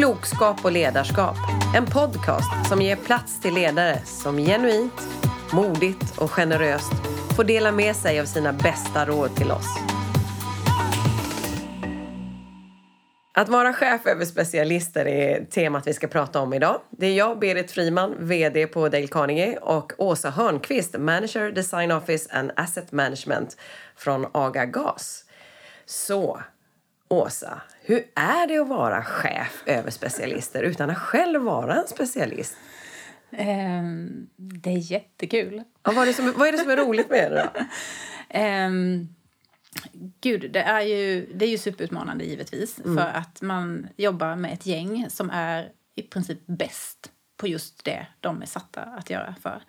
Klokskap och ledarskap. En podcast som ger plats till ledare som genuint, modigt och generöst får dela med sig av sina bästa råd till oss. Att vara chef över specialister är temat vi ska prata om idag. Det är jag, Berit Friman, VD på Dale Carnegie och Åsa Hörnqvist, Manager Design Office and Asset Management från Aga Gas. Så, Åsa, hur är det att vara chef över specialister utan att själv vara en specialist? Um, det är jättekul. Ja, vad, är det som, vad är det som är roligt med det då? Um, gud, det är ju, det är ju superutmanande givetvis. Mm. För att man jobbar med ett gäng som är i princip bäst på just det de är satta att göra för.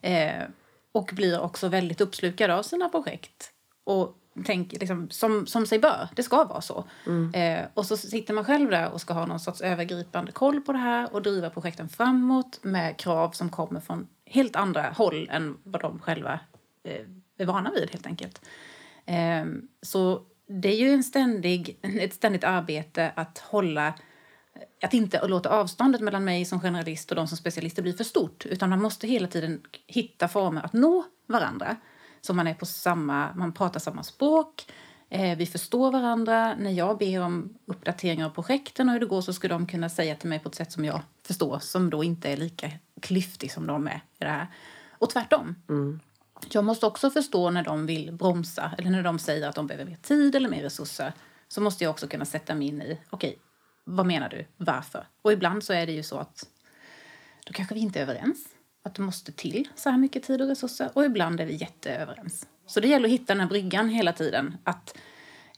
Eh, och blir också väldigt uppslukade av sina projekt. Och tänk, liksom, som, som sig bör. Det ska vara så. Mm. Eh, och så sitter man själv där och ska ha någon sorts övergripande koll på det här och driva projekten framåt med krav som kommer från helt andra håll än vad de själva eh, är vana vid helt enkelt. Eh, så det är ju en ständig, ett ständigt arbete att hålla att inte låta avståndet mellan mig som generalist och de som specialister bli för stort. Utan man måste hela tiden hitta former att nå varandra. Så man är på samma, man pratar samma språk, eh, vi förstår varandra. När jag ber om uppdateringar av projekten och hur det går så ska de kunna säga till mig på ett sätt som jag förstår, som då inte är lika klyftig som de är i det här. Och tvärtom. Mm. Jag måste också förstå när de vill bromsa eller när de säger att de behöver mer tid eller mer resurser. Så måste jag också kunna sätta mig in i, okej, okay, vad menar du? Varför? Och ibland så är det ju så att då kanske vi inte är överens att det måste till så här mycket tid och resurser och ibland är vi jätteöverens. Så det gäller att hitta den här bryggan hela tiden. Att,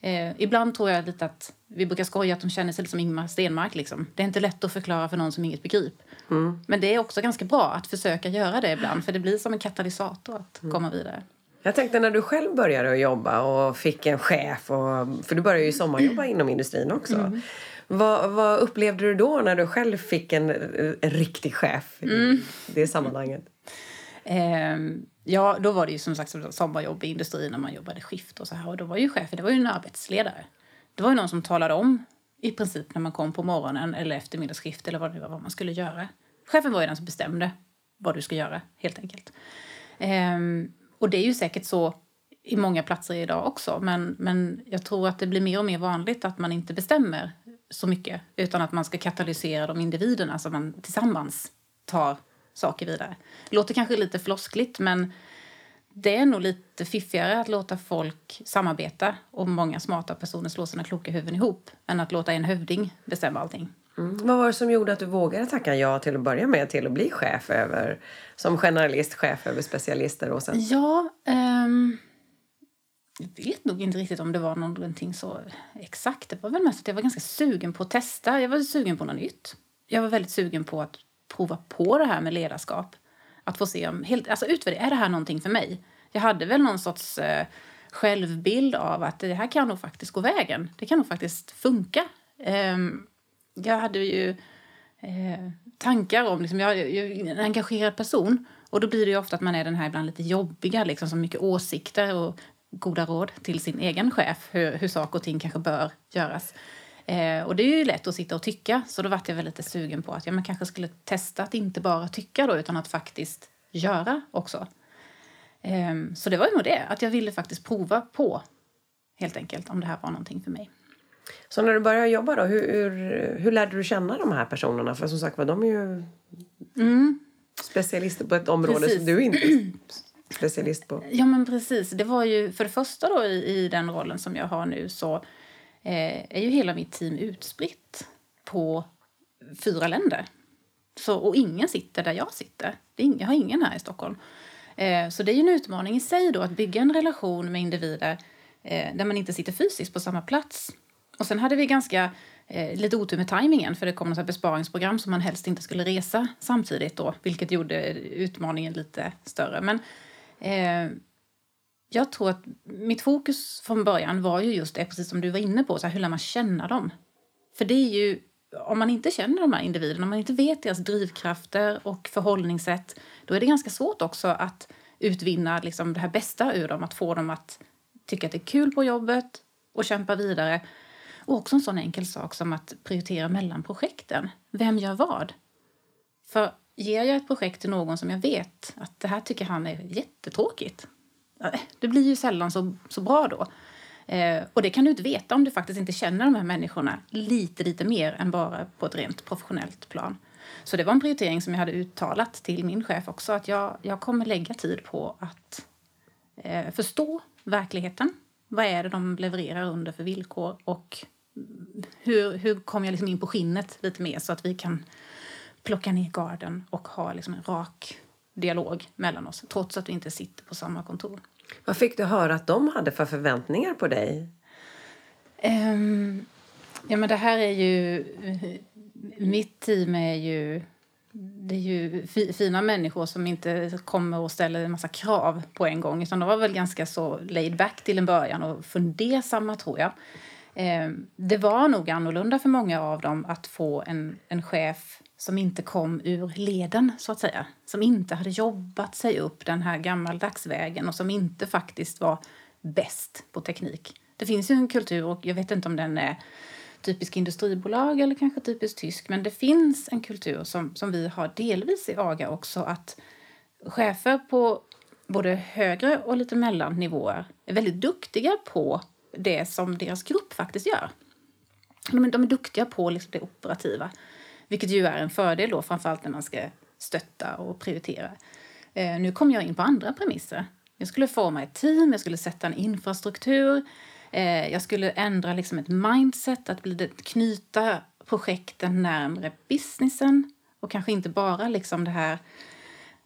eh, ibland tror jag lite att vi brukar skoja att de känner sig som Ingmar Stenmark. Liksom. Det är inte lätt att förklara för någon som inget begriper. Mm. Men det är också ganska bra att försöka göra det ibland för det blir som en katalysator att mm. komma vidare. Jag tänkte när du själv började jobba och fick en chef, och, för du började ju sommarjobba inom industrin också. Mm. Vad, vad, upplevde du då när du själv fick en, en riktig chef i mm. det sammanhanget? Um, ja, då var det ju som sagt sommarjobb i industrin när man jobbade skift och så här. Och då var ju chefen, det var ju en arbetsledare. Det var ju någon som talade om i princip när man kom på morgonen eller eftermiddagsskift eller vad det var vad man skulle göra. Chefen var ju den som bestämde vad du ska göra helt enkelt. Um, och det är ju säkert så i många platser idag också. Men, men jag tror att det blir mer och mer vanligt att man inte bestämmer så mycket utan att man ska katalysera de individerna så man tillsammans tar saker vidare. Det låter kanske lite floskligt men det är nog lite fiffigare att låta folk samarbeta och många smarta personer slå sina kloka huvuden ihop än att låta en hövding bestämma allting. Mm. Vad var det som gjorde att du vågade tacka ja till att börja med till att bli chef över, som generalist, chef över specialister? Och sen? Ja, um jag vet nog inte riktigt om det var någonting så exakt. Det var väl mest att jag var ganska sugen på att testa. Jag var sugen på något nytt. Jag var väldigt sugen på att prova på det här med ledarskap. Att få se om, helt, alltså utvärdera, är det här någonting för mig? Jag hade väl någon sorts eh, självbild av att det här kan nog faktiskt gå vägen. Det kan nog faktiskt funka. Eh, jag hade ju eh, tankar om, liksom, jag, jag är en engagerad person och då blir det ju ofta att man är den här ibland lite jobbiga, liksom, som mycket åsikter och goda råd till sin egen chef hur, hur saker och ting kanske bör göras. Eh, och det är ju lätt att sitta och tycka, så då var jag väl lite sugen på att ja, man kanske skulle testa att inte bara tycka då, utan att faktiskt göra också. Eh, så det var nog det, att jag ville faktiskt prova på helt enkelt om det här var någonting för mig. Så när du började jobba då, hur, hur, hur lärde du känna de här personerna? För som sagt de är ju mm. specialister på ett område Precis. som du inte specialist på? Ja, men precis. Det var ju för det första då i, i den rollen som jag har nu så eh, är ju hela mitt team utspritt på fyra länder. Så, och ingen sitter där jag sitter. Det är, jag har ingen här i Stockholm. Eh, så det är ju en utmaning i sig då att bygga en relation med individer eh, där man inte sitter fysiskt på samma plats. Och sen hade vi ganska eh, lite otur med tajmingen för det kom ett besparingsprogram som man helst inte skulle resa samtidigt då, vilket gjorde utmaningen lite större. Men Eh, jag tror att mitt fokus från början var ju just det, precis som du var inne på, så här, hur lär man känna dem? För det är ju, om man inte känner de här individerna, om man inte vet deras drivkrafter och förhållningssätt, då är det ganska svårt också att utvinna liksom, det här bästa ur dem, att få dem att tycka att det är kul på jobbet och kämpa vidare. Och också en sån enkel sak som att prioritera mellan projekten. Vem gör vad? För ger jag ett projekt till någon som jag vet att det här tycker han är jättetråkigt. Det blir ju sällan så, så bra då. Eh, och det kan du inte veta om du faktiskt inte känner de här människorna lite, lite mer än bara på ett rent professionellt plan. Så det var en prioritering som jag hade uttalat till min chef också, att jag, jag kommer lägga tid på att eh, förstå verkligheten. Vad är det de levererar under för villkor och hur, hur kommer jag liksom in på skinnet lite mer så att vi kan plocka ner garden och ha liksom en rak dialog mellan oss trots att vi inte sitter på samma kontor. Vad fick du höra att de hade för förväntningar på dig? Um, ja, men det här är ju... Mitt team är ju... Det är ju fina människor som inte kommer och ställer en massa krav på en gång. Utan de var väl ganska så laid back till en början och fundersamma, tror jag. Um, det var nog annorlunda för många av dem att få en, en chef som inte kom ur leden, så att säga. Som inte hade jobbat sig upp den här gammaldags vägen och som inte faktiskt var bäst på teknik. Det finns ju en kultur, och jag vet inte om den är typisk industribolag eller kanske typiskt tysk, men det finns en kultur som, som vi har delvis i AGA också, att chefer på både högre och lite mellannivåer är väldigt duktiga på det som deras grupp faktiskt gör. De är, de är duktiga på liksom det operativa. Vilket ju är en fördel då, framförallt när man ska stötta och prioritera. Eh, nu kom jag in på andra premisser. Jag skulle forma ett team, jag skulle sätta en infrastruktur, eh, jag skulle ändra liksom ett mindset, att knyta projekten närmre businessen och kanske inte bara liksom det här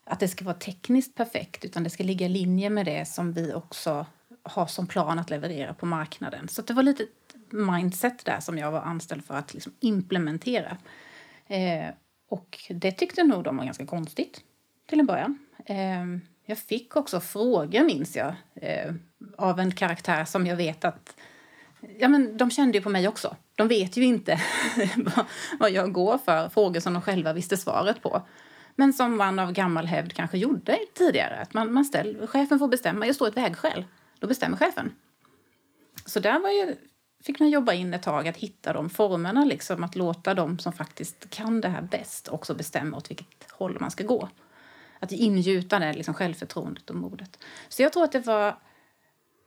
att det ska vara tekniskt perfekt utan det ska ligga i linje med det som vi också har som plan att leverera på marknaden. Så det var lite mindset där som jag var anställd för att liksom implementera. Eh, och det tyckte nog de var ganska konstigt till en början. Eh, jag fick också frågor, minns jag, eh, av en karaktär som jag vet att Ja, men de kände ju på mig också. De vet ju inte vad jag går för, frågor som de själva visste svaret på. Men som man av gammal hävd kanske gjorde tidigare. Att man, man ställ, chefen får bestämma. Jag står ett vägskäl. Då bestämmer chefen. Så där var ju fick man jobba in ett tag att hitta de formerna, liksom, att låta de som faktiskt kan det här bäst också bestämma åt vilket håll man ska gå. Att ingjuta det liksom, självförtroendet och modet. Så jag tror att det var,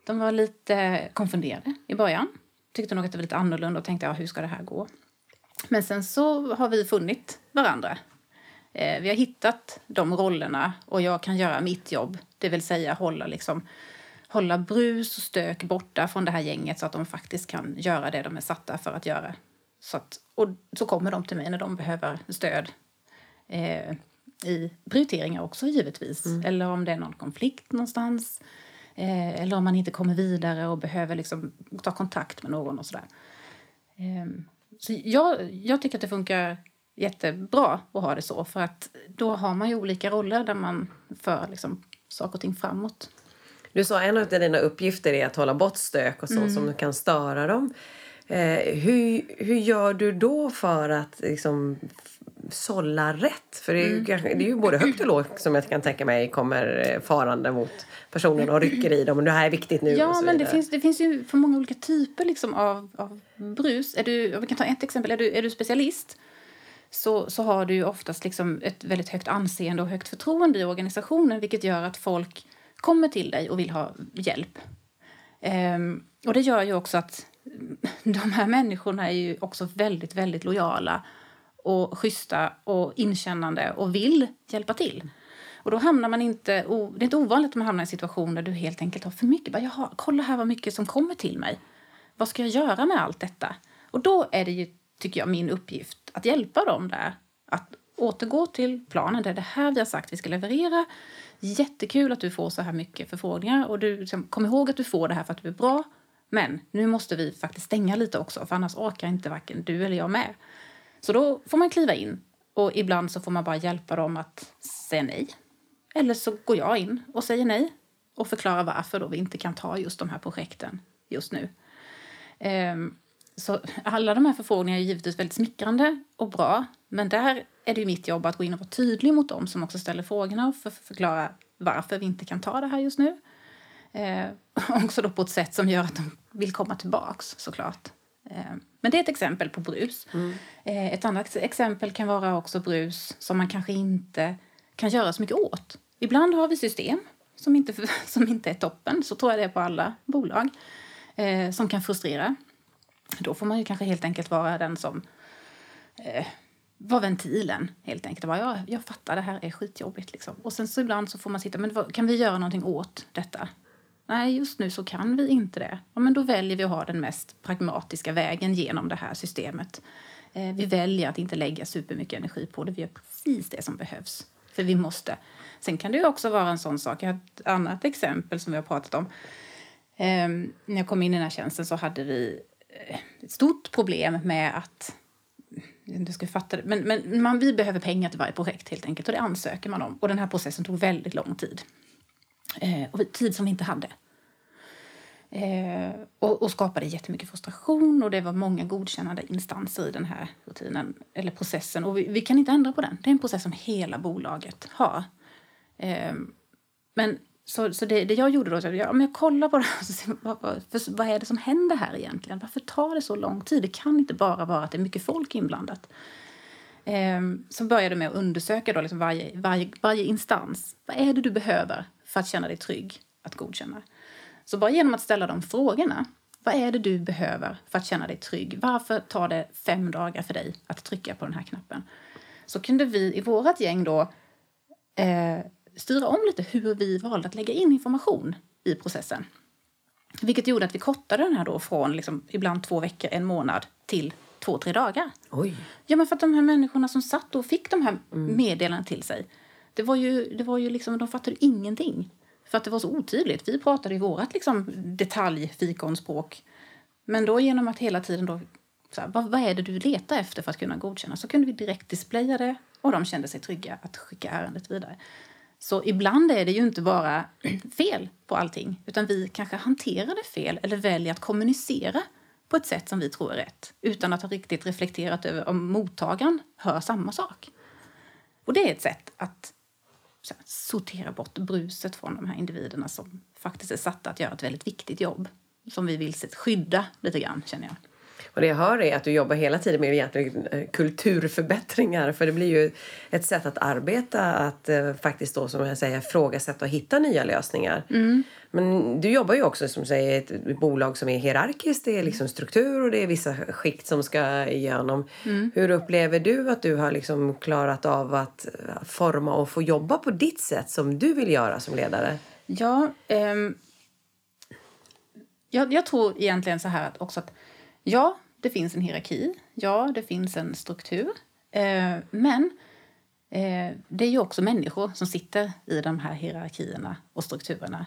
de var lite konfunderade i början. Tyckte nog att det var lite annorlunda och tänkte ja, hur ska det här gå? Men sen så har vi funnit varandra. Eh, vi har hittat de rollerna och jag kan göra mitt jobb, det vill säga hålla liksom hålla brus och stök borta från det här gänget så att de faktiskt kan göra det de är satta för att göra. Så att, och så kommer de till mig när de behöver stöd eh, i prioriteringar också givetvis. Mm. Eller om det är någon konflikt någonstans. Eh, eller om man inte kommer vidare och behöver liksom ta kontakt med någon och sådär. Eh, så jag, jag tycker att det funkar jättebra att ha det så för att då har man ju olika roller där man för liksom saker och ting framåt. Du sa en av dina uppgifter är att hålla bort stök och så mm. som kan störa dem. Eh, hur, hur gör du då för att liksom, sålla rätt? För det är, ju, mm. det är ju både högt och lågt som jag kan tänka mig kommer eh, farande mot personen och rycker i dem. Men det här är viktigt nu. Ja, men det finns, det finns ju för många olika typer liksom av, av brus. Är du, vi kan ta ett exempel. Är du, är du specialist så, så har du oftast liksom ett väldigt högt anseende och högt förtroende i organisationen vilket gör att folk kommer till dig och vill ha hjälp. Um, och det gör ju också att de här människorna är ju också väldigt, väldigt lojala och schyssta och inkännande och vill hjälpa till. Och då hamnar man inte, det är inte ovanligt att man hamnar i en situation där du helt enkelt har för mycket. Bara, Jaha, kolla här vad mycket som kommer till mig. Vad ska jag göra med allt detta? Och då är det ju, tycker jag, min uppgift att hjälpa dem där. Att återgå till planen. Det är det här vi har sagt vi ska leverera. Jättekul att du får så här mycket förfrågningar och du liksom, kom ihåg att du får det här för att du är bra. Men nu måste vi faktiskt stänga lite också för annars orkar inte varken du eller jag med. Så då får man kliva in och ibland så får man bara hjälpa dem att säga nej. Eller så går jag in och säger nej och förklarar varför då vi inte kan ta just de här projekten just nu. Um, så alla de här förfrågningarna är givetvis väldigt smickrande och bra. Men där är det mitt jobb att gå in och vara tydlig mot dem som också ställer frågorna och för förklara varför vi inte kan ta det här just nu. Eh, också då på ett sätt som gör att de vill komma tillbaks såklart. Eh, men det är ett exempel på brus. Mm. Ett annat exempel kan vara också brus som man kanske inte kan göra så mycket åt. Ibland har vi system som inte, som inte är toppen, så tror jag det är på alla bolag, eh, som kan frustrera. Då får man ju kanske helt enkelt vara den som eh, var ventilen helt enkelt. Bara, ja, jag fattar, det här är skitjobbigt. Liksom. Och sen så ibland så får man sitta, men vad, kan vi göra någonting åt detta? Nej, just nu så kan vi inte det. Ja, men då väljer vi att ha den mest pragmatiska vägen genom det här systemet. Eh, vi väljer att inte lägga supermycket energi på det. Vi gör precis det som behövs. För vi måste. Sen kan det också vara en sån sak. Jag har ett annat exempel som vi har pratat om. Eh, när jag kom in i den här tjänsten så hade vi eh, ett stort problem med att du ska fatta det. Men, men man, vi behöver pengar till varje projekt helt enkelt och det ansöker man om. Och den här processen tog väldigt lång tid. Eh, och tid som vi inte hade. Eh, och, och skapade jättemycket frustration och det var många godkännande instanser i den här rutinen eller processen. Och vi, vi kan inte ändra på den. Det är en process som hela bolaget har. Eh, men så, så det, det, jag gjorde då, så jag, jag kollar på det här, vad, vad, vad är det som händer här egentligen? Varför tar det så lång tid? Det kan inte bara vara att det är mycket folk inblandat. Eh, så började med att undersöka då liksom varje, varje, varje instans. Vad är det du behöver för att känna dig trygg att godkänna? Så bara genom att ställa de frågorna. Vad är det du behöver för att känna dig trygg? Varför tar det fem dagar för dig att trycka på den här knappen? Så kunde vi i vårt gäng då eh, styra om lite hur vi valde att lägga in information i processen. Vilket gjorde att vi kortade den här då från liksom ibland två veckor, en månad till två, tre dagar. Oj. Ja, men för att de här människorna som satt och fick de här mm. meddelandena till sig, det var ju, det var ju liksom, de fattade ingenting. För att det var så otydligt. Vi pratade i vårt liksom, detaljfikonspråk. Men då genom att hela tiden då, så här, vad, vad, är det du letar efter för att kunna godkänna? Så kunde vi direkt displaya det och de kände sig trygga att skicka ärendet vidare. Så ibland är det ju inte bara fel på allting, utan vi kanske hanterar det fel eller väljer att kommunicera på ett sätt som vi tror är rätt utan att ha riktigt reflekterat över om mottagaren hör samma sak. Och det är ett sätt att här, sortera bort bruset från de här individerna som faktiskt är satta att göra ett väldigt viktigt jobb som vi vill skydda lite grann, känner jag. Och det jag hör är att du jobbar hela tiden med egentligen eh, kulturförbättringar för det blir ju ett sätt att arbeta att eh, faktiskt då som jag säger frågasätta och hitta nya lösningar. Mm. Men du jobbar ju också som säger ett bolag som är hierarkiskt, det är liksom struktur och det är vissa skikt som ska igenom. Mm. Hur upplever du att du har liksom klarat av att forma och få jobba på ditt sätt som du vill göra som ledare? Ja, ehm, jag, jag tror egentligen så här att också att Ja, det finns en hierarki. Ja, det finns en struktur. Eh, men eh, det är ju också människor som sitter i de här hierarkierna och strukturerna.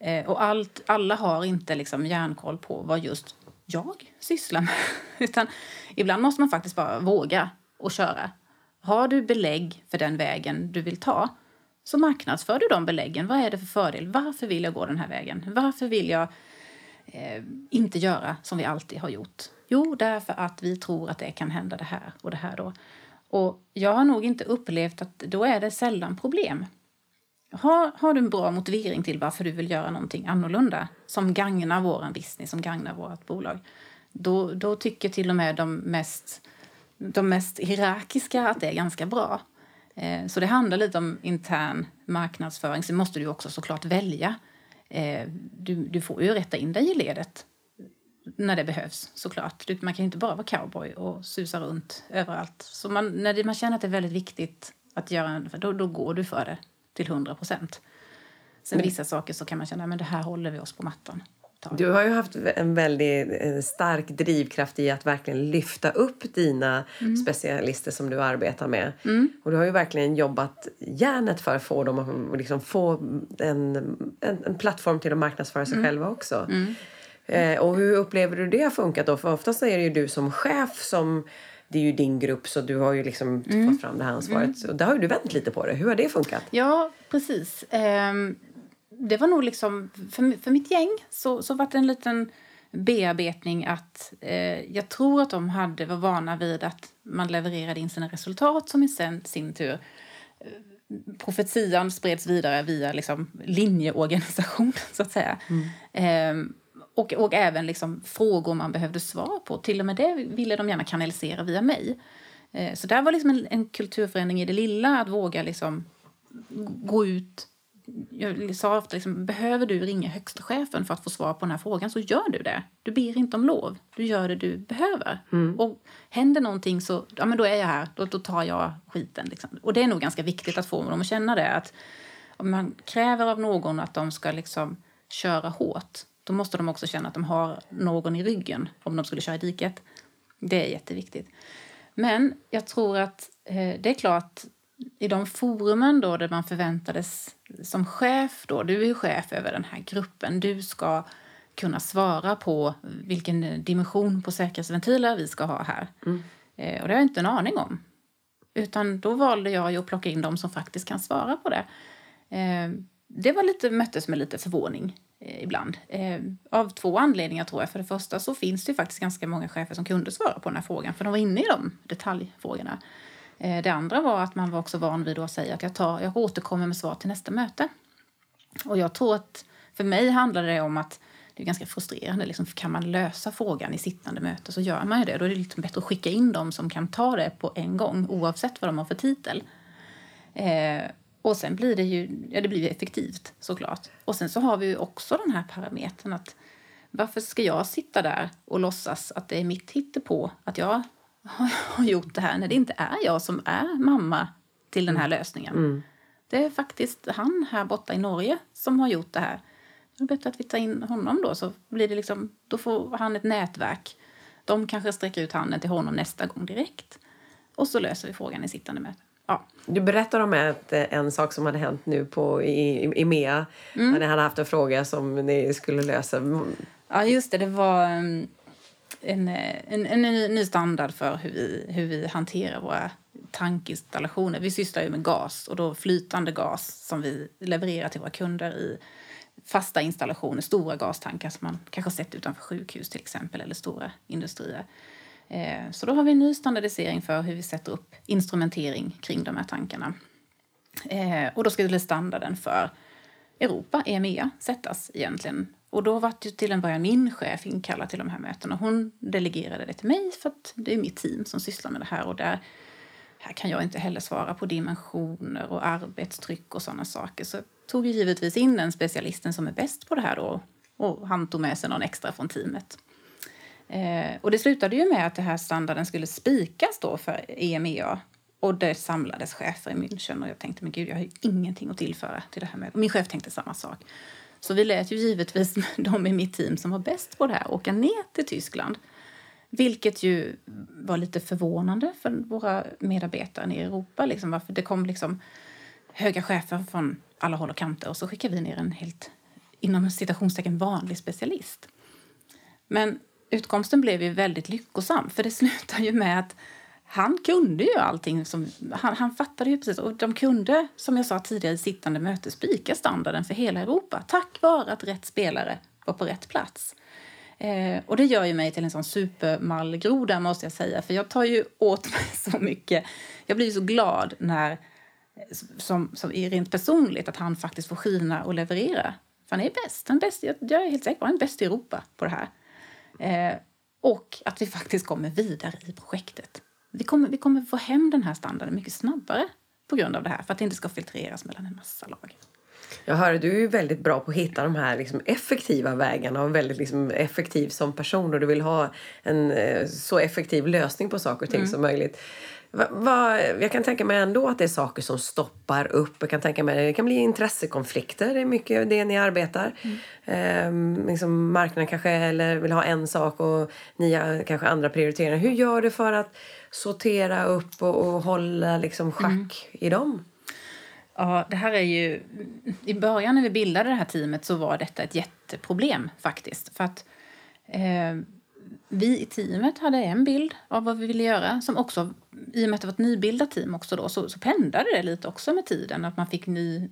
Eh, och allt, alla har inte liksom järnkoll på vad just jag sysslar med. Utan ibland måste man faktiskt bara våga och köra. Har du belägg för den vägen du vill ta så marknadsför du de beläggen. Vad är det för fördel? Varför vill jag gå den här vägen? Varför vill jag eh, inte göra som vi alltid har gjort? Jo, därför att vi tror att det kan hända det här och det här då. Och jag har nog inte upplevt att då är det sällan problem. Har, har du en bra motivering till varför du vill göra någonting annorlunda som gagnar vår business, som gagnar vårt bolag, då, då tycker till och med de mest, de mest hierarkiska att det är ganska bra. Eh, så det handlar lite om intern marknadsföring. Sen måste du också såklart välja Eh, du, du får ju rätta in dig i ledet när det behövs såklart. Du, man kan inte bara vara cowboy och susa runt överallt. Så man, när det, man känner att det är väldigt viktigt att göra då, då går du för det till 100 procent. Sen Men, vissa saker så kan man känna att det här håller vi oss på mattan tag. Du har ju haft en väldigt stark drivkraft i att verkligen lyfta upp dina mm. specialister som du arbetar med. Mm. Och du har ju verkligen jobbat järnet för att få dem att liksom få en, en, en plattform till att marknadsföra sig mm. själva också. Mm. Eh, och hur upplever du det har funkat då? För oftast är det ju du som chef som det är ju din grupp så du har ju liksom mm. fått fram det här ansvaret. Mm. Och där har ju du vänt lite på det. Hur har det funkat? Ja, precis. Um, det var nog liksom, för, för mitt gäng så, så var det en liten bearbetning att eh, jag tror att de hade, var vana vid att man levererade in sina resultat som i sen, sin tur eh, profetian spreds vidare via liksom, linjeorganisationen, så att säga. Mm. Eh, och, och även liksom frågor man behövde svar på. Till och med det ville de gärna kanalisera via mig. Eh, så där var liksom en, en kulturförändring i det lilla, att våga liksom gå ut jag sa ofta liksom, behöver du ringa högsta chefen för att få svar på den här frågan så gör du det. Du ber inte om lov. Du gör det du behöver. Mm. Och händer någonting så, ja men då är jag här. Då, då tar jag skiten. Liksom. Och det är nog ganska viktigt att få dem att känna det. Att om man kräver av någon att de ska liksom köra hårt, då måste de också känna att de har någon i ryggen om de skulle köra i diket. Det är jätteviktigt. Men jag tror att eh, det är klart i de forumen då där man förväntades som chef då, du är ju chef över den här gruppen, du ska kunna svara på vilken dimension på säkerhetsventiler vi ska ha här. Mm. Eh, och det har jag inte en aning om. Utan då valde jag att plocka in de som faktiskt kan svara på det. Eh, det var lite, möttes med lite förvåning eh, ibland. Av två anledningar tror jag. För det första så finns det faktiskt ganska många chefer som kunde svara på den här frågan för de var inne i de detaljfrågorna. Eh, det andra var att man var också van vid att säga att jag, tar, jag återkommer med svar till nästa möte. Och jag tror att för mig handlar det om att det är ganska frustrerande. Liksom, kan man lösa frågan i sittande möte så gör man ju det. Då är det liksom bättre att skicka in dem som kan ta det på en gång oavsett vad de har för titel. Eh, och sen blir det ju ja, det blir effektivt såklart. Och sen så har vi ju också den här parametern att varför ska jag sitta där och låtsas att det är mitt hittepå att jag har gjort det här när det inte är jag som är mamma till den här mm. lösningen. Mm. Det är faktiskt han här borta i Norge som har gjort det här. Det är bättre att vi tar in honom då så blir det liksom, då får han ett nätverk. De kanske sträcker ut handen till honom nästa gång direkt. Och så löser vi frågan i sittande möte. Ja. Du berättade om ett, en sak som hade hänt nu på, i, i MEA. Mm. När ni hade haft en fråga som ni skulle lösa. Ja, just det. Det var mm, Eh, en, en, en ny standard för hur vi, hur vi hanterar våra tankinstallationer. Vi sysslar ju med gas och då flytande gas som vi levererar till våra kunder i fasta installationer, stora gastankar som man kanske sett utanför sjukhus till exempel eller stora industrier. Eh, så då har vi en ny standardisering för hur vi sätter upp instrumentering kring de här tankarna. Eh, och då skulle standarden för Europa, EMEA, sättas egentligen och då var det till en början min chef inkallad till de här mötena. Hon delegerade det till mig för att det är mitt team som sysslar med det här. Och där, här kan jag inte heller svara på dimensioner och arbetstryck och sådana saker. Så jag tog ju givetvis in den specialisten som är bäst på det här då. Och han tog med sig någon extra från teamet. Eh, och det slutade ju med att den här standarden skulle spikas då för EMEA. Och det samlades chefer i München och jag tänkte, men gud, jag har ju ingenting att tillföra till det här mötet. Min chef tänkte samma sak. Så vi lät ju givetvis de i mitt team som var bäst på det här åka ner till Tyskland. Vilket ju var lite förvånande för våra medarbetare i Europa. Liksom, varför det kom liksom höga chefer från alla håll och kanter och så skickade vi ner en helt inom citationstecken vanlig specialist. Men utkomsten blev ju väldigt lyckosam för det slutar ju med att han kunde ju allting. Som, han, han fattade ju precis. Och de kunde, som jag sa tidigare i sittande möte, spika standarden för hela Europa tack vare att rätt spelare var på rätt plats. Eh, och det gör ju mig till en sån supermallgroda måste jag säga. För jag tar ju åt mig så mycket. Jag blir så glad när, som, som rent personligt, att han faktiskt får skina och leverera. För han är bäst. Han är bäst jag, jag är helt säker på han är bäst i Europa på det här. Eh, och att vi faktiskt kommer vidare i projektet. Vi kommer, vi kommer få hem den här standarden mycket snabbare på grund av det här för att det inte ska filtreras mellan en massa lager. Jag hör du är väldigt bra på att hitta de här liksom effektiva vägarna och väldigt liksom effektiv som person och du vill ha en eh, så effektiv lösning på saker och ting mm. som möjligt. Va, va, jag kan tänka mig ändå att det är saker som stoppar upp. Jag kan tänka mig det kan bli intressekonflikter. Det är mycket det ni arbetar. Mm. Ehm, liksom marknaden kanske eller vill ha en sak och ni har kanske andra prioriteringar. Hur gör du för att sortera upp och, och hålla liksom schack mm. i dem? Ja, det här är ju... I början när vi bildade det här teamet så var detta ett jätteproblem faktiskt. För att eh, vi i teamet hade en bild av vad vi ville göra. Som också, I och med att det var ett nybildat team också då, så, så pendlade det lite också med tiden. Att man fick ny,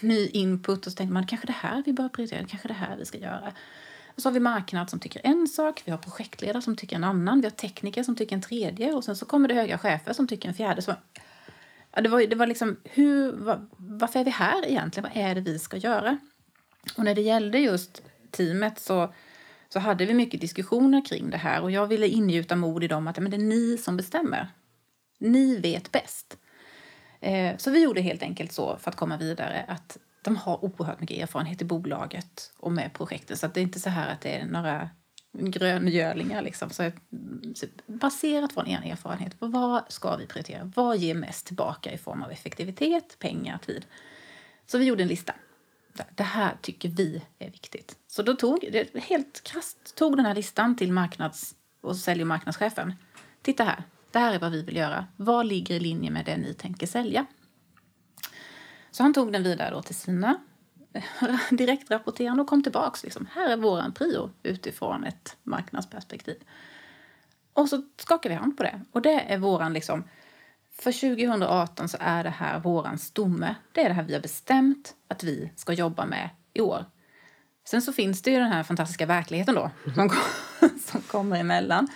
ny input och så tänkte man kanske det här vi bör prioritera, kanske det här vi ska göra. Och så har vi marknad som tycker en sak, vi har projektledare som tycker en annan, vi har tekniker som tycker en tredje och sen så kommer det höga chefer som tycker en fjärde. Så, ja, det, var, det var liksom, hur, var, varför är vi här egentligen? Vad är det vi ska göra? Och när det gällde just teamet så så hade vi mycket diskussioner kring det här och jag ville ingjuta mod i dem att men det är ni som bestämmer. Ni vet bäst. Eh, så vi gjorde helt enkelt så för att komma vidare att de har oerhört mycket erfarenhet i bolaget och med projekten. så att det är inte så här att det är några gröngölingar liksom. Så, så baserat på er erfarenhet, vad ska vi prioritera? Vad ger mest tillbaka i form av effektivitet, pengar, tid? Så vi gjorde en lista. Det här tycker vi är viktigt. Så då tog, det helt krasst, tog den här listan till marknads och sälj och marknadschefen. Titta här, det här är vad vi vill göra. Vad ligger i linje med det ni tänker sälja? Så han tog den vidare då till sina direktrapporterande och kom tillbaks. Liksom. Här är våran prio utifrån ett marknadsperspektiv. Och så skakar vi hand på det. Och det är våran liksom... För 2018 så är det här våran stomme. Det är det här vi har bestämt att vi ska jobba med i år. Sen så finns det ju den här fantastiska verkligheten då som, som kommer emellan.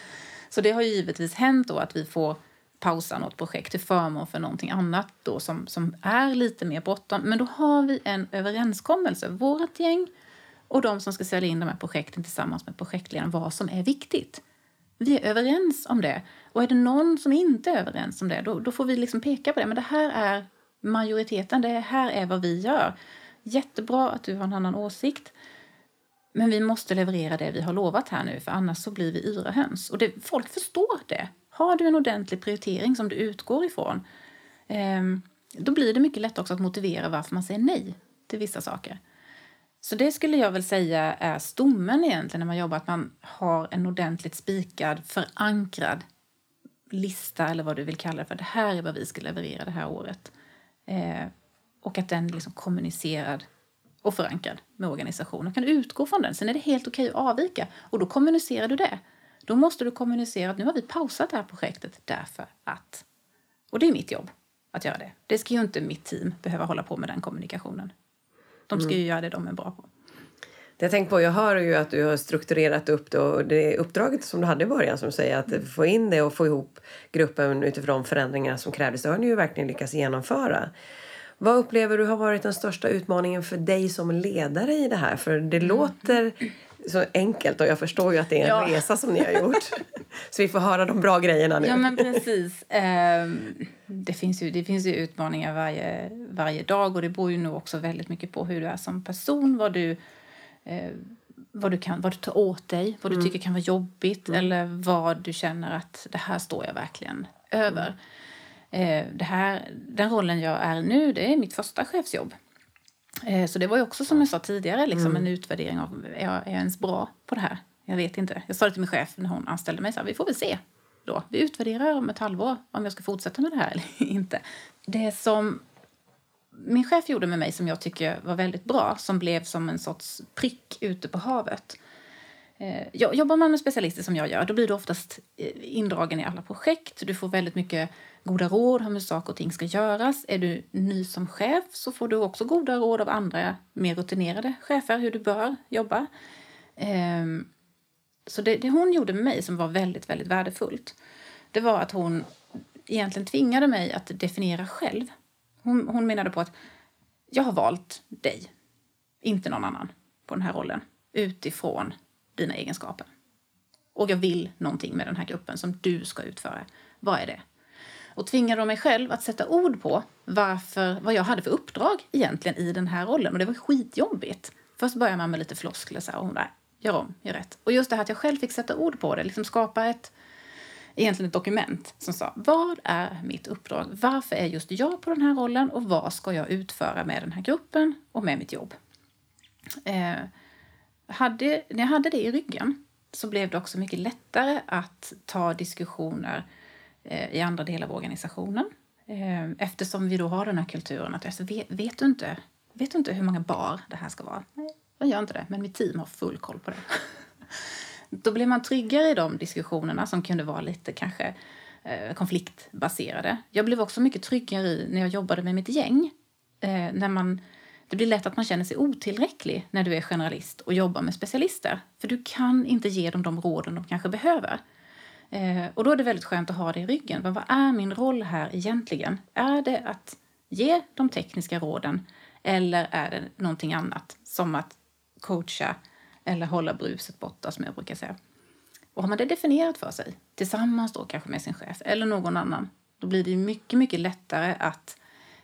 Så det har ju givetvis hänt då att vi får pausa något projekt till förmån för någonting annat då som, som är lite mer bråttom. Men då har vi en överenskommelse, vårt gäng och de som ska sälja in de här projekten tillsammans med projektledaren, vad som är viktigt. Vi är överens om det. Och är det någon som inte är överens om det, då, då får vi liksom peka på det. Men det här är majoriteten, det här är vad vi gör. Jättebra att du har en annan åsikt. Men vi måste leverera det vi har lovat här nu, för annars så blir vi yra höns. Och det, folk förstår det. Har du en ordentlig prioritering som du utgår ifrån, eh, då blir det mycket lätt också att motivera varför man säger nej till vissa saker. Så det skulle jag väl säga är stommen egentligen när man jobbar, att man har en ordentligt spikad, förankrad lista eller vad du vill kalla det för. Det här är vad vi ska leverera det här året. Eh, och att den är liksom kommunicerad och förankrad med organisationen. Kan utgå från den. Sen är det helt okej att avvika och då kommunicerar du det. Då måste du kommunicera att nu har vi pausat det här projektet därför att. Och det är mitt jobb att göra det. Det ska ju inte mitt team behöva hålla på med den kommunikationen. De ska ju mm. göra det de är bra på. Det jag tänker på, jag hör ju att du har strukturerat upp det och det uppdraget som du hade i början som säger att mm. få in det och få ihop gruppen utifrån de förändringar som krävdes, det har ni ju verkligen lyckats genomföra. Vad upplever du har varit den största utmaningen för dig som ledare i det här? För det mm. låter så enkelt och jag förstår ju att det är en ja. resa som ni har gjort. så vi får höra de bra grejerna nu. Ja men precis. Ehm, det, finns ju, det finns ju utmaningar varje, varje dag och det beror ju nog också väldigt mycket på hur du är som person, vad du eh, vad du, kan, vad du tar åt dig, vad du mm. tycker kan vara jobbigt mm. eller vad du känner att det här står jag verkligen över. Mm. det här, den rollen jag är nu, det är mitt första chefsjobb. Eh, så det var ju också som jag sa tidigare liksom, mm. en utvärdering av är jag, är jag ens bra på det här? Jag vet inte. Jag sa det till min chef när hon anställde mig. Så här, vi får väl se. Då. Vi utvärderar om ett halvår om jag ska fortsätta med det här eller inte. Det som min chef gjorde med mig som jag tycker var väldigt bra, som blev som en sorts prick ute på havet. Eh, jobbar man med specialister som jag gör, då blir du oftast eh, indragen i alla projekt. Du får väldigt mycket goda råd om hur saker och ting ska göras. Är du ny som chef så får du också goda råd av andra mer rutinerade chefer hur du bör jobba. Eh, så det, det hon gjorde med mig som var väldigt, väldigt värdefullt det var att hon egentligen tvingade mig att definiera själv. Hon, hon menade på att jag har valt dig, inte någon annan, på den här rollen utifrån dina egenskaper. Och jag vill någonting med den här gruppen som du ska utföra. Vad är det? och tvingade mig själv att sätta ord på varför, vad jag hade för uppdrag egentligen i den här rollen. Och det var skitjobbigt. Först började man med lite floskler så här, och hon där, gör om, gör rätt. Och just det här att jag själv fick sätta ord på det, liksom skapa ett, egentligen ett dokument som sa vad är mitt uppdrag? Varför är just jag på den här rollen och vad ska jag utföra med den här gruppen och med mitt jobb? Eh, hade, när jag hade det i ryggen så blev det också mycket lättare att ta diskussioner Eh, i andra delar av organisationen. Eh, eftersom vi då har den här kulturen att alltså, vet, vet, du inte, vet du inte hur många bar det här ska vara? Nej, jag gör inte det, men mitt team har full koll på det. Då blev man tryggare i de diskussionerna som kunde vara lite kanske eh, konfliktbaserade. Jag blev också mycket tryggare i när jag jobbade med mitt gäng. Eh, när man, det blir lätt att man känner sig otillräcklig när du är generalist och jobbar med specialister. För du kan inte ge dem de råden de kanske behöver. Eh, och då är det väldigt skönt att ha det i ryggen. Men vad är min roll här egentligen? Är det att ge de tekniska råden eller är det någonting annat som att coacha eller hålla bruset borta som jag brukar säga. Och har man det definierat för sig, tillsammans då kanske med sin chef eller någon annan, då blir det mycket, mycket lättare att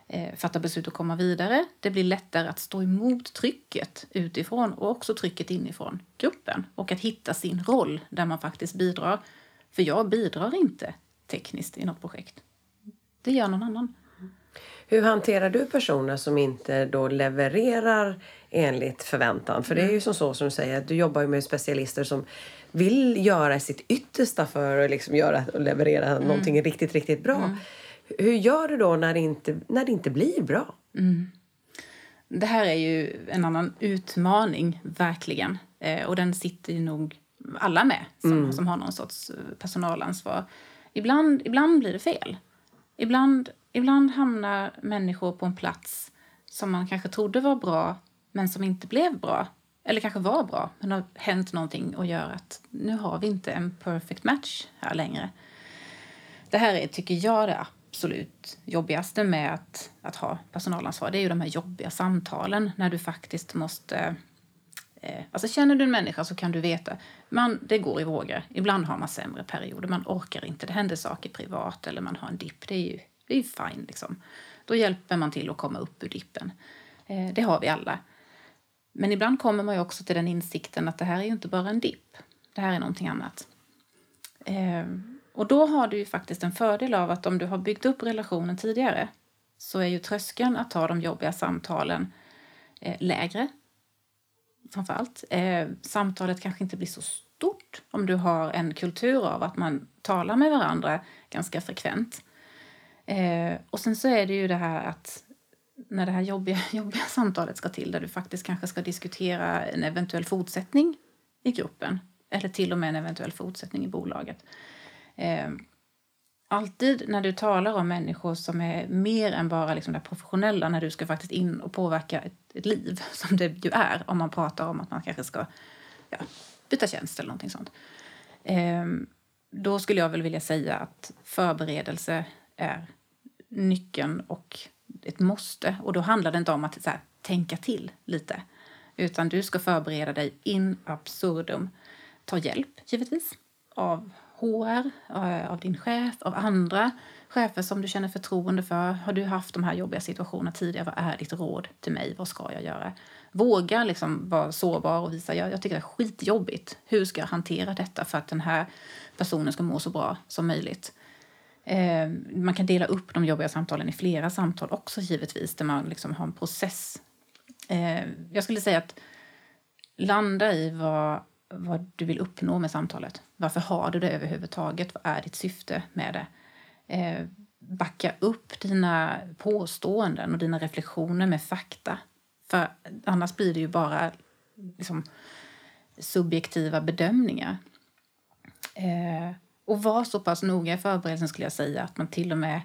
eh, fatta beslut och komma vidare. Det blir lättare att stå emot trycket utifrån och också trycket inifrån gruppen och att hitta sin roll där man faktiskt bidrar. För jag bidrar inte tekniskt i något projekt. Det gör någon annan. Hur hanterar du personer som inte då levererar enligt förväntan? För det är ju som så som du säger, du jobbar ju med specialister som vill göra sitt yttersta för att liksom göra och leverera mm. någonting riktigt, riktigt bra. Mm. Hur gör du då när det inte, när det inte blir bra? Mm. Det här är ju en annan utmaning, verkligen. Eh, och den sitter ju nog alla med som, mm. som har någon sorts eh, personalansvar. Ibland, ibland blir det fel. Ibland, ibland hamnar människor på en plats som man kanske trodde var bra men som inte blev bra. Eller kanske var bra, men har hänt någonting och gör att nu har vi inte en perfect match här längre. Det här är, tycker jag, det absolut jobbigaste med att, att ha personalansvar. Det är ju de här jobbiga samtalen när du faktiskt måste eh, Alltså känner du en människa så kan du veta man, det går i vågor. Ibland har man sämre perioder, man orkar inte. Det händer saker privat eller man har en dipp. Det är ju, det är ju fine liksom. Då hjälper man till att komma upp ur dippen. Eh, det har vi alla. Men ibland kommer man ju också till den insikten att det här är ju inte bara en dipp. Det här är någonting annat. Eh, och då har du ju faktiskt en fördel av att om du har byggt upp relationen tidigare så är ju tröskeln att ta de jobbiga samtalen eh, lägre. Framförallt. Eh, samtalet kanske inte blir så stort om du har en kultur av att man talar med varandra ganska frekvent. Eh, och sen så är det ju det här att när det här jobbiga, jobbiga samtalet ska till där du faktiskt kanske ska diskutera en eventuell fortsättning i gruppen eller till och med en eventuell fortsättning i bolaget. Eh, alltid när du talar om människor som är mer än bara liksom det professionella när du ska faktiskt in och påverka ett, ett, liv som det ju är om man pratar om att man kanske ska ja, byta tjänst eller någonting sånt. Eh, då skulle jag väl vilja säga att förberedelse är nyckeln och ett måste. Och då handlar det inte om att här, tänka till lite. Utan du ska förbereda dig in absurdum. Ta hjälp, givetvis, av HR, eh, av din chef, av andra chefer som du känner förtroende för. Har du haft de här jobbiga situationerna tidigare? Vad är ditt råd till mig? Vad ska jag göra? Våga liksom vara sårbar och visa jag, jag tycker det är skitjobbigt. Hur ska jag hantera detta för att den här personen ska må så bra som möjligt? Eh, man kan dela upp de jobbiga samtalen i flera samtal också givetvis, där man liksom har en process. Eh, jag skulle säga att landa i vad, vad du vill uppnå med samtalet. Varför har du det överhuvudtaget? Vad är ditt syfte med det? Eh, backa upp dina påståenden och dina reflektioner med fakta. För annars blir det ju bara liksom, subjektiva bedömningar. Eh, och var så pass noga i förberedelsen skulle jag säga att man till och med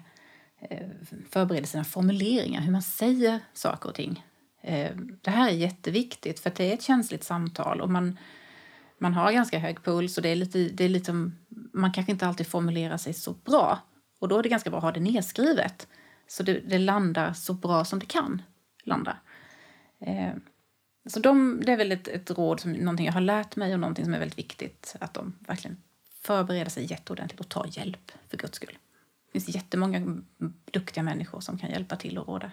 eh, förbereder sina formuleringar, hur man säger saker och ting. Eh, det här är jätteviktigt för det är ett känsligt samtal och man, man har ganska hög puls och det är lite, det är lite, man kanske inte alltid formulerar sig så bra. Och då är det ganska bra att ha det nedskrivet så det, det landar så bra som det kan landa. Eh, så de, det är väl ett, ett råd, som någonting jag har lärt mig och någonting som är väldigt viktigt att de verkligen förbereder sig jätteordentligt och tar hjälp för guds skull. Det finns jättemånga duktiga människor som kan hjälpa till och råda.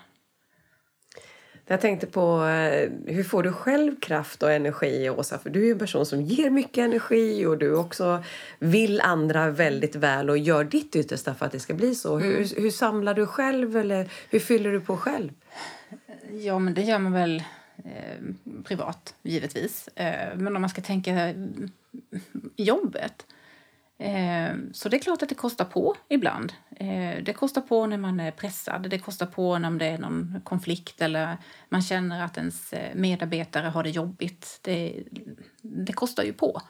Jag tänkte på eh, hur får du själv kraft och energi, Åsa? För du är en person som ger mycket energi och du också vill andra väldigt väl och gör ditt yttersta för att det ska bli så. Mm. Hur, hur samlar du själv eller hur fyller du på själv? Ja, men det gör man väl eh, privat, givetvis. Eh, men om man ska tänka jobbet Eh, Eh, så det är klart att det kostar på ibland. Eh, det kostar på när man är pressad, det kostar på när det är någon konflikt eller man känner att ens eh, medarbetare har det jobbigt. Det, det kostar ju på.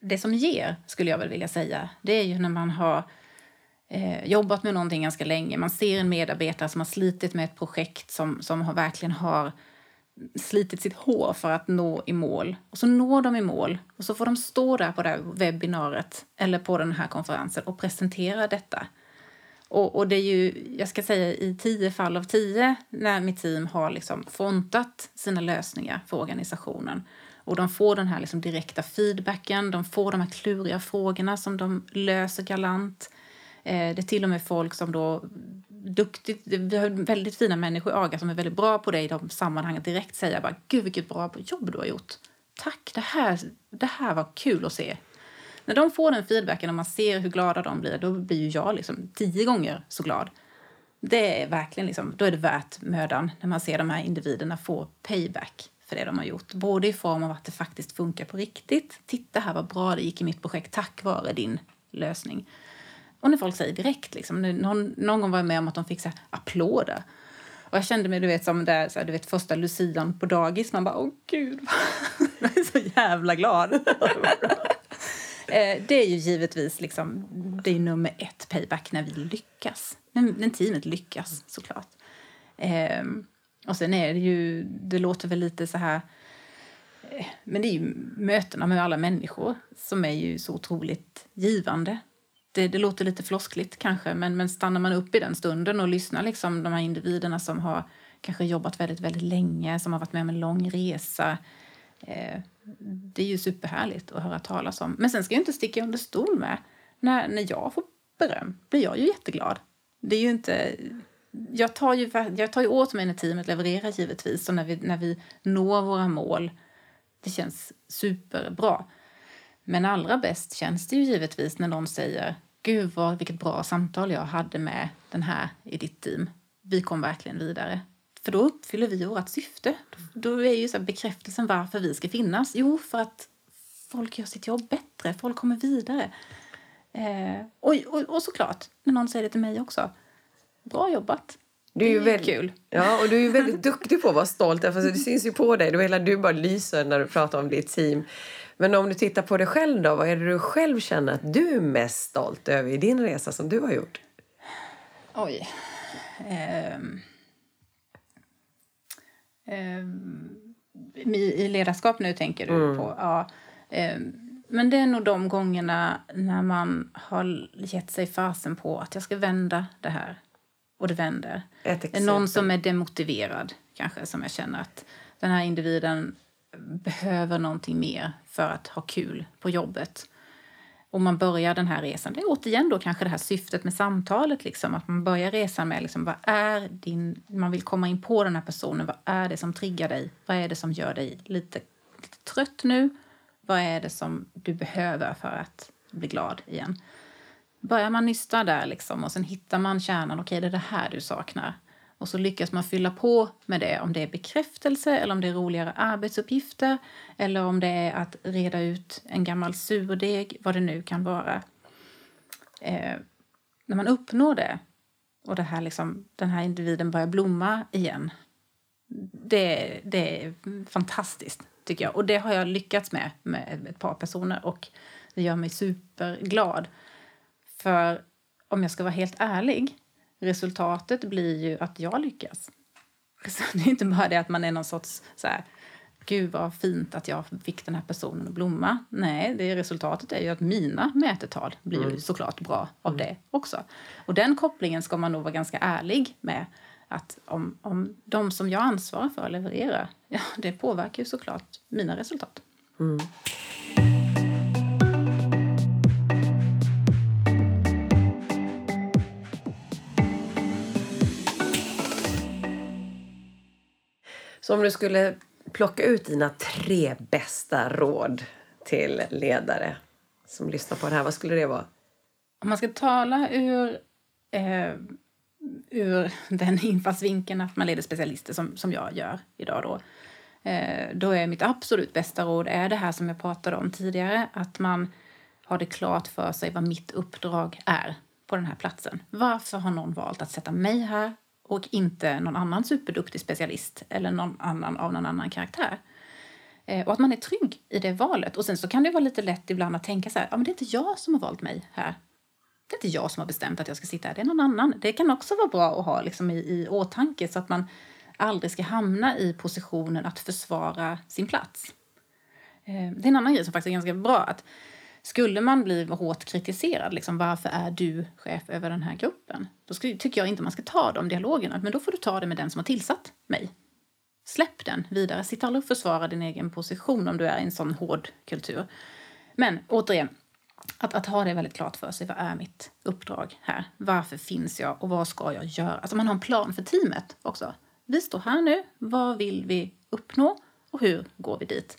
Det som ger, skulle jag väl vilja säga, det är ju när man har jobbat med någonting ganska länge. Man ser en medarbetare som har slitit med ett projekt som, som har, verkligen har slitit sitt hår för att nå i mål. Och så når de i mål och så får de stå där på det här webbinariet eller på den här konferensen och presentera detta. Och, och det är ju, jag ska säga i tio fall av tio när mitt team har liksom frontat sina lösningar för organisationen Och de får den här liksom direkta feedbacken, de får de här kluriga frågorna som de löser galant. Eh, det är till och med folk som då duktigt, vi har väldigt fina människor i AGA som är väldigt bra på det i de sammanhangen direkt säga bara gud vilket bra jobb du har gjort. Tack, det här, det här var kul att se. När de får den feedbacken och man ser hur glada de blir, då blir ju jag liksom tio gånger så glad. Det är verkligen liksom, då är det värt mödan när man ser de här individerna få payback för det de har gjort. Både i form av att det faktiskt funkar på riktigt. Titta här vad bra det gick i mitt projekt tack vare din lösning. Och när folk säger direkt, liksom, någon, någon gång var jag med om att de fick så här, applåder. Och jag kände mig du vet, som där, så här, du vet, första lucian på dagis. Man bara, åh gud, jag är så jävla glad. Eh, det är ju givetvis liksom, det är nummer ett payback när vi lyckas. När, när teamet lyckas, såklart. Eh, och sen är det ju, det låter väl lite så här... Eh, men det är ju mötena med alla människor som är ju så otroligt givande. Det, det låter lite floskligt kanske, men, men stannar man upp i den stunden och lyssnar liksom de här individerna som har kanske jobbat väldigt, väldigt länge, som har varit med om en lång resa. Eh, det är ju superhärligt att höra talas om. Men sen ska jag inte sticka under stol med, när, när jag får beröm blir jag ju jätteglad. Det är ju inte... Jag tar ju, jag tar ju åt mig när teamet levererar givetvis och när vi, när vi når våra mål. Det känns superbra. Men allra bäst känns det ju givetvis när någon säger Gud vad, vilket bra samtal jag hade med den här i ditt team. Vi kom verkligen vidare. För då uppfyller vi vårt syfte. Då är ju så bekräftelsen varför vi ska finnas. Jo, för att folk gör sitt jobb bättre, folk kommer vidare. Eh, och, och, och såklart, när någon säger det till mig också. Bra jobbat. Du är ju väldigt, kul. Ja, och du är väldigt duktig på att vara stolt. För det syns ju på dig. Du, hela, du bara lyser när du pratar om ditt team. Men om du tittar på dig själv då, vad är det du själv känner att du är mest stolt över i din resa som du har gjort? Oj. Um. Um. I ledarskap nu tänker du mm. på? Ja. Um. Men det är nog de gångerna när man har gett sig fasen på att jag ska vända det här. Och det vänder. Ett Någon som är demotiverad kanske, som jag känner att den här individen behöver någonting mer för att ha kul på jobbet. Och man börjar den här resan, det är återigen då kanske det här syftet med samtalet, liksom, att man börjar resan med liksom, vad är din, man vill komma in på den här personen, vad är det som triggar dig? Vad är det som gör dig lite, lite trött nu? Vad är det som du behöver för att bli glad igen? Börjar man nysta där liksom, och sen hittar man kärnan, okej okay, det är det här du saknar. Och så lyckas man fylla på med det, om det är bekräftelse eller om det är roligare arbetsuppgifter eller om det är att reda ut en gammal surdeg, vad det nu kan vara. Eh, när man uppnår det och det här liksom, den här individen börjar blomma igen, det, det är fantastiskt, tycker jag. Och det har jag lyckats med med ett par personer och det gör mig superglad. För om jag ska vara helt ärlig resultatet blir ju att jag lyckas. Så det är inte bara det att man är någon sorts så här, gud vad fint att jag fick den här personen att blomma. Nej, det resultatet är ju att mina mätetal blir mm. såklart bra av det också. Och den kopplingen ska man nog vara ganska ärlig med. Att om, om de som jag ansvarar för levererar, ja det påverkar ju såklart mina resultat. Mm. Så om du skulle plocka ut dina tre bästa råd till ledare som lyssnar på det här, vad skulle det vara? Om man ska tala ur, eh, ur den infallsvinkeln att man leder specialister som, som jag gör idag då, eh, då är mitt absolut bästa råd är det här som jag pratade om tidigare, att man har det klart för sig vad mitt uppdrag är på den här platsen. Varför har någon valt att sätta mig här? Och inte någon annan superduktig specialist eller någon annan av någon annan karaktär. Eh, och att man är trygg i det valet. Och sen så kan det vara lite lätt ibland att tänka så här, ja men det är inte jag som har valt mig här. Det är inte jag som har bestämt att jag ska sitta här, det är någon annan. Det kan också vara bra att ha liksom i, i åtanke så att man aldrig ska hamna i positionen att försvara sin plats. Eh, det är en annan grej som faktiskt är ganska bra. att skulle man bli hårt kritiserad, liksom, varför är du chef över den här gruppen? Då ska, tycker jag inte man ska ta de dialogerna, men då får du ta det med den som har tillsatt mig. Släpp den vidare. Sitt aldrig och försvara din egen position om du är i en sån hård kultur. Men återigen, att, att ha det väldigt klart för sig. Vad är mitt uppdrag här? Varför finns jag och vad ska jag göra? Alltså man har en plan för teamet också. Vi står här nu. Vad vill vi uppnå och hur går vi dit?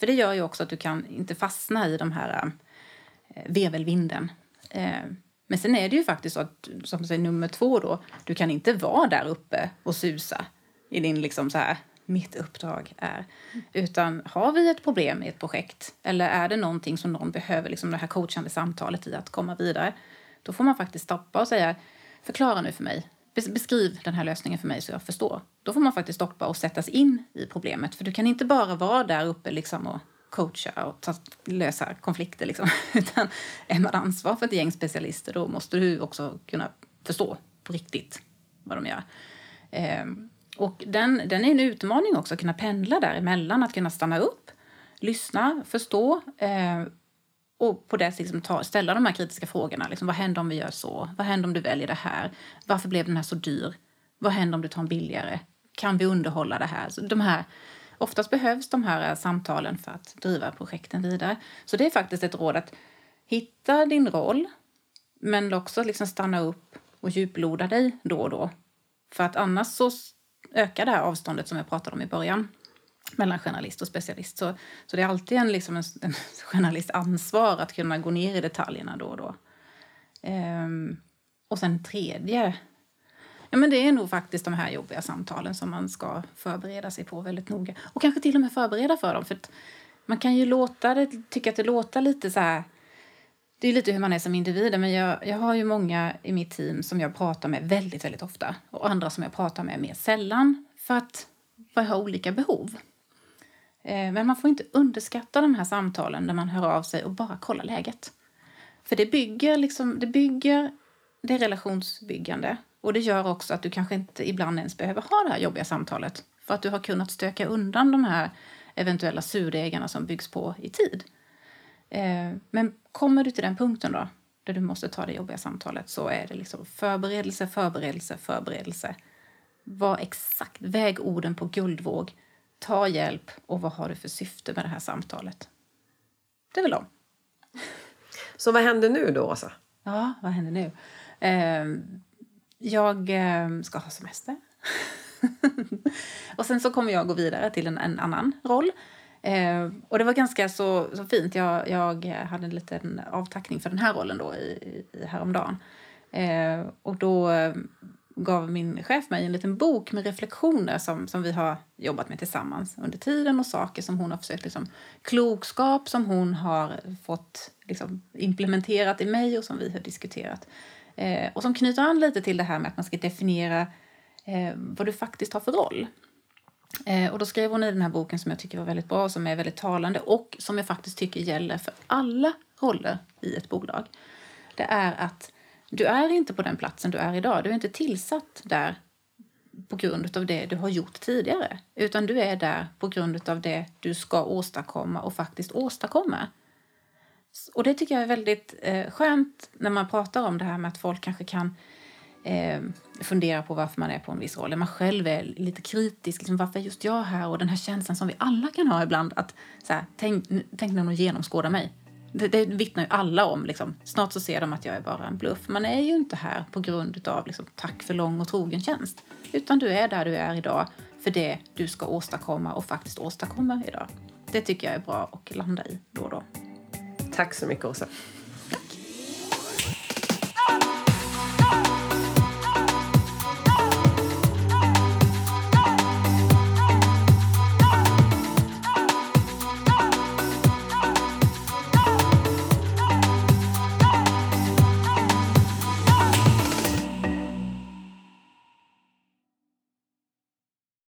För det gör ju också att du kan inte fastna i de här eh, vevelvinden. Eh, men sen är det ju faktiskt så att, som säger nummer två då, du kan inte vara där uppe och susa i din liksom så här, mitt uppdrag är. Utan har vi ett problem i ett projekt eller är det någonting som någon behöver, liksom det här coachande samtalet i att komma vidare, då får man faktiskt stoppa och säga förklara nu för mig, beskriv den här lösningen för mig så jag förstår. Då får man faktiskt stoppa och sättas in i problemet. För du kan inte bara vara där uppe liksom och coacha och ta, lösa konflikter. Liksom. Utan är man ansvar för ett gäng specialister då måste du också kunna förstå på riktigt vad de gör. Ehm, och den, den är en utmaning också, att kunna pendla däremellan, att kunna stanna upp, lyssna, förstå eh, och på det liksom ta, ställa de här kritiska frågorna. Liksom, vad händer om vi gör så? Vad händer om du väljer det här? Varför blev den här så dyr? Vad händer om du tar en billigare? Kan vi underhålla det här? Så de här oftast behövs de här eh, samtalen för att driva projekten vidare. Så det är faktiskt ett råd att hitta din roll men också liksom stanna upp och djuploda dig då och då. För att annars så ökar det här avståndet som jag pratade om i början mellan journalist och specialist. Så, så det är alltid en, liksom en, en journalist ansvar att kunna gå ner i detaljerna då och då. Ehm, och sen tredje, ja men det är nog faktiskt de här jobbiga samtalen som man ska förbereda sig på väldigt noga. Och kanske till och med förbereda för dem. För man kan ju låta det, tycka att det låter lite så här det är lite hur man är som individ, men jag, jag har ju många i mitt team som jag pratar med väldigt, väldigt ofta och andra som jag pratar med mer sällan för att jag har olika behov. Eh, men man får inte underskatta de här samtalen när man hör av sig och bara kollar läget. För det bygger, liksom, det bygger det är relationsbyggande och det gör också att du kanske inte ibland ens behöver ha det här jobbiga samtalet för att du har kunnat stöka undan de här eventuella surdegarna som byggs på i tid. Eh, men kommer du till den punkten då, där du måste ta det jobbiga samtalet, så är det liksom förberedelse, förberedelse, förberedelse. Var exakt, väg orden på guldvåg. Ta hjälp och vad har du för syfte med det här samtalet? Det är väl de. Så vad händer nu då, Åsa? Ja, vad händer nu? Eh, jag eh, ska ha semester. och sen så kommer jag gå vidare till en, en annan roll. Eh, och det var ganska så, så fint. Jag, jag hade en liten avtackning för den här rollen då i, i häromdagen. Eh, och då gav min chef mig en liten bok med reflektioner som, som vi har jobbat med tillsammans under tiden och saker som hon har försökt, liksom, klokskap som hon har fått liksom, implementerat i mig och som vi har diskuterat. Eh, och som knyter an lite till det här med att man ska definiera eh, vad du faktiskt har för roll. Eh, och då skrev hon i den här boken som jag tycker var väldigt bra, som är väldigt talande och som jag faktiskt tycker gäller för alla roller i ett bolag. Det är att du är inte på den platsen du är idag. Du är inte tillsatt där på grund av det du har gjort tidigare. Utan du är där på grund av det du ska åstadkomma och faktiskt åstadkomma. Och det tycker jag är väldigt eh, skönt när man pratar om det här med att folk kanske kan eh, fundera på varför man är på en viss roll. Man själv är lite kritisk. Liksom, varför är just jag här? Och den här känslan som vi alla kan ha ibland. att så här, tänk, tänk när någon genomskådar mig. Det, det vittnar ju alla om. Liksom. Snart så ser de att jag är bara en bluff. Man är ju inte här på grund av liksom, tack för lång och trogen tjänst. Utan du är där du är idag för det du ska åstadkomma och faktiskt åstadkomma idag. Det tycker jag är bra att landa i då och då. Tack så mycket, Åsa.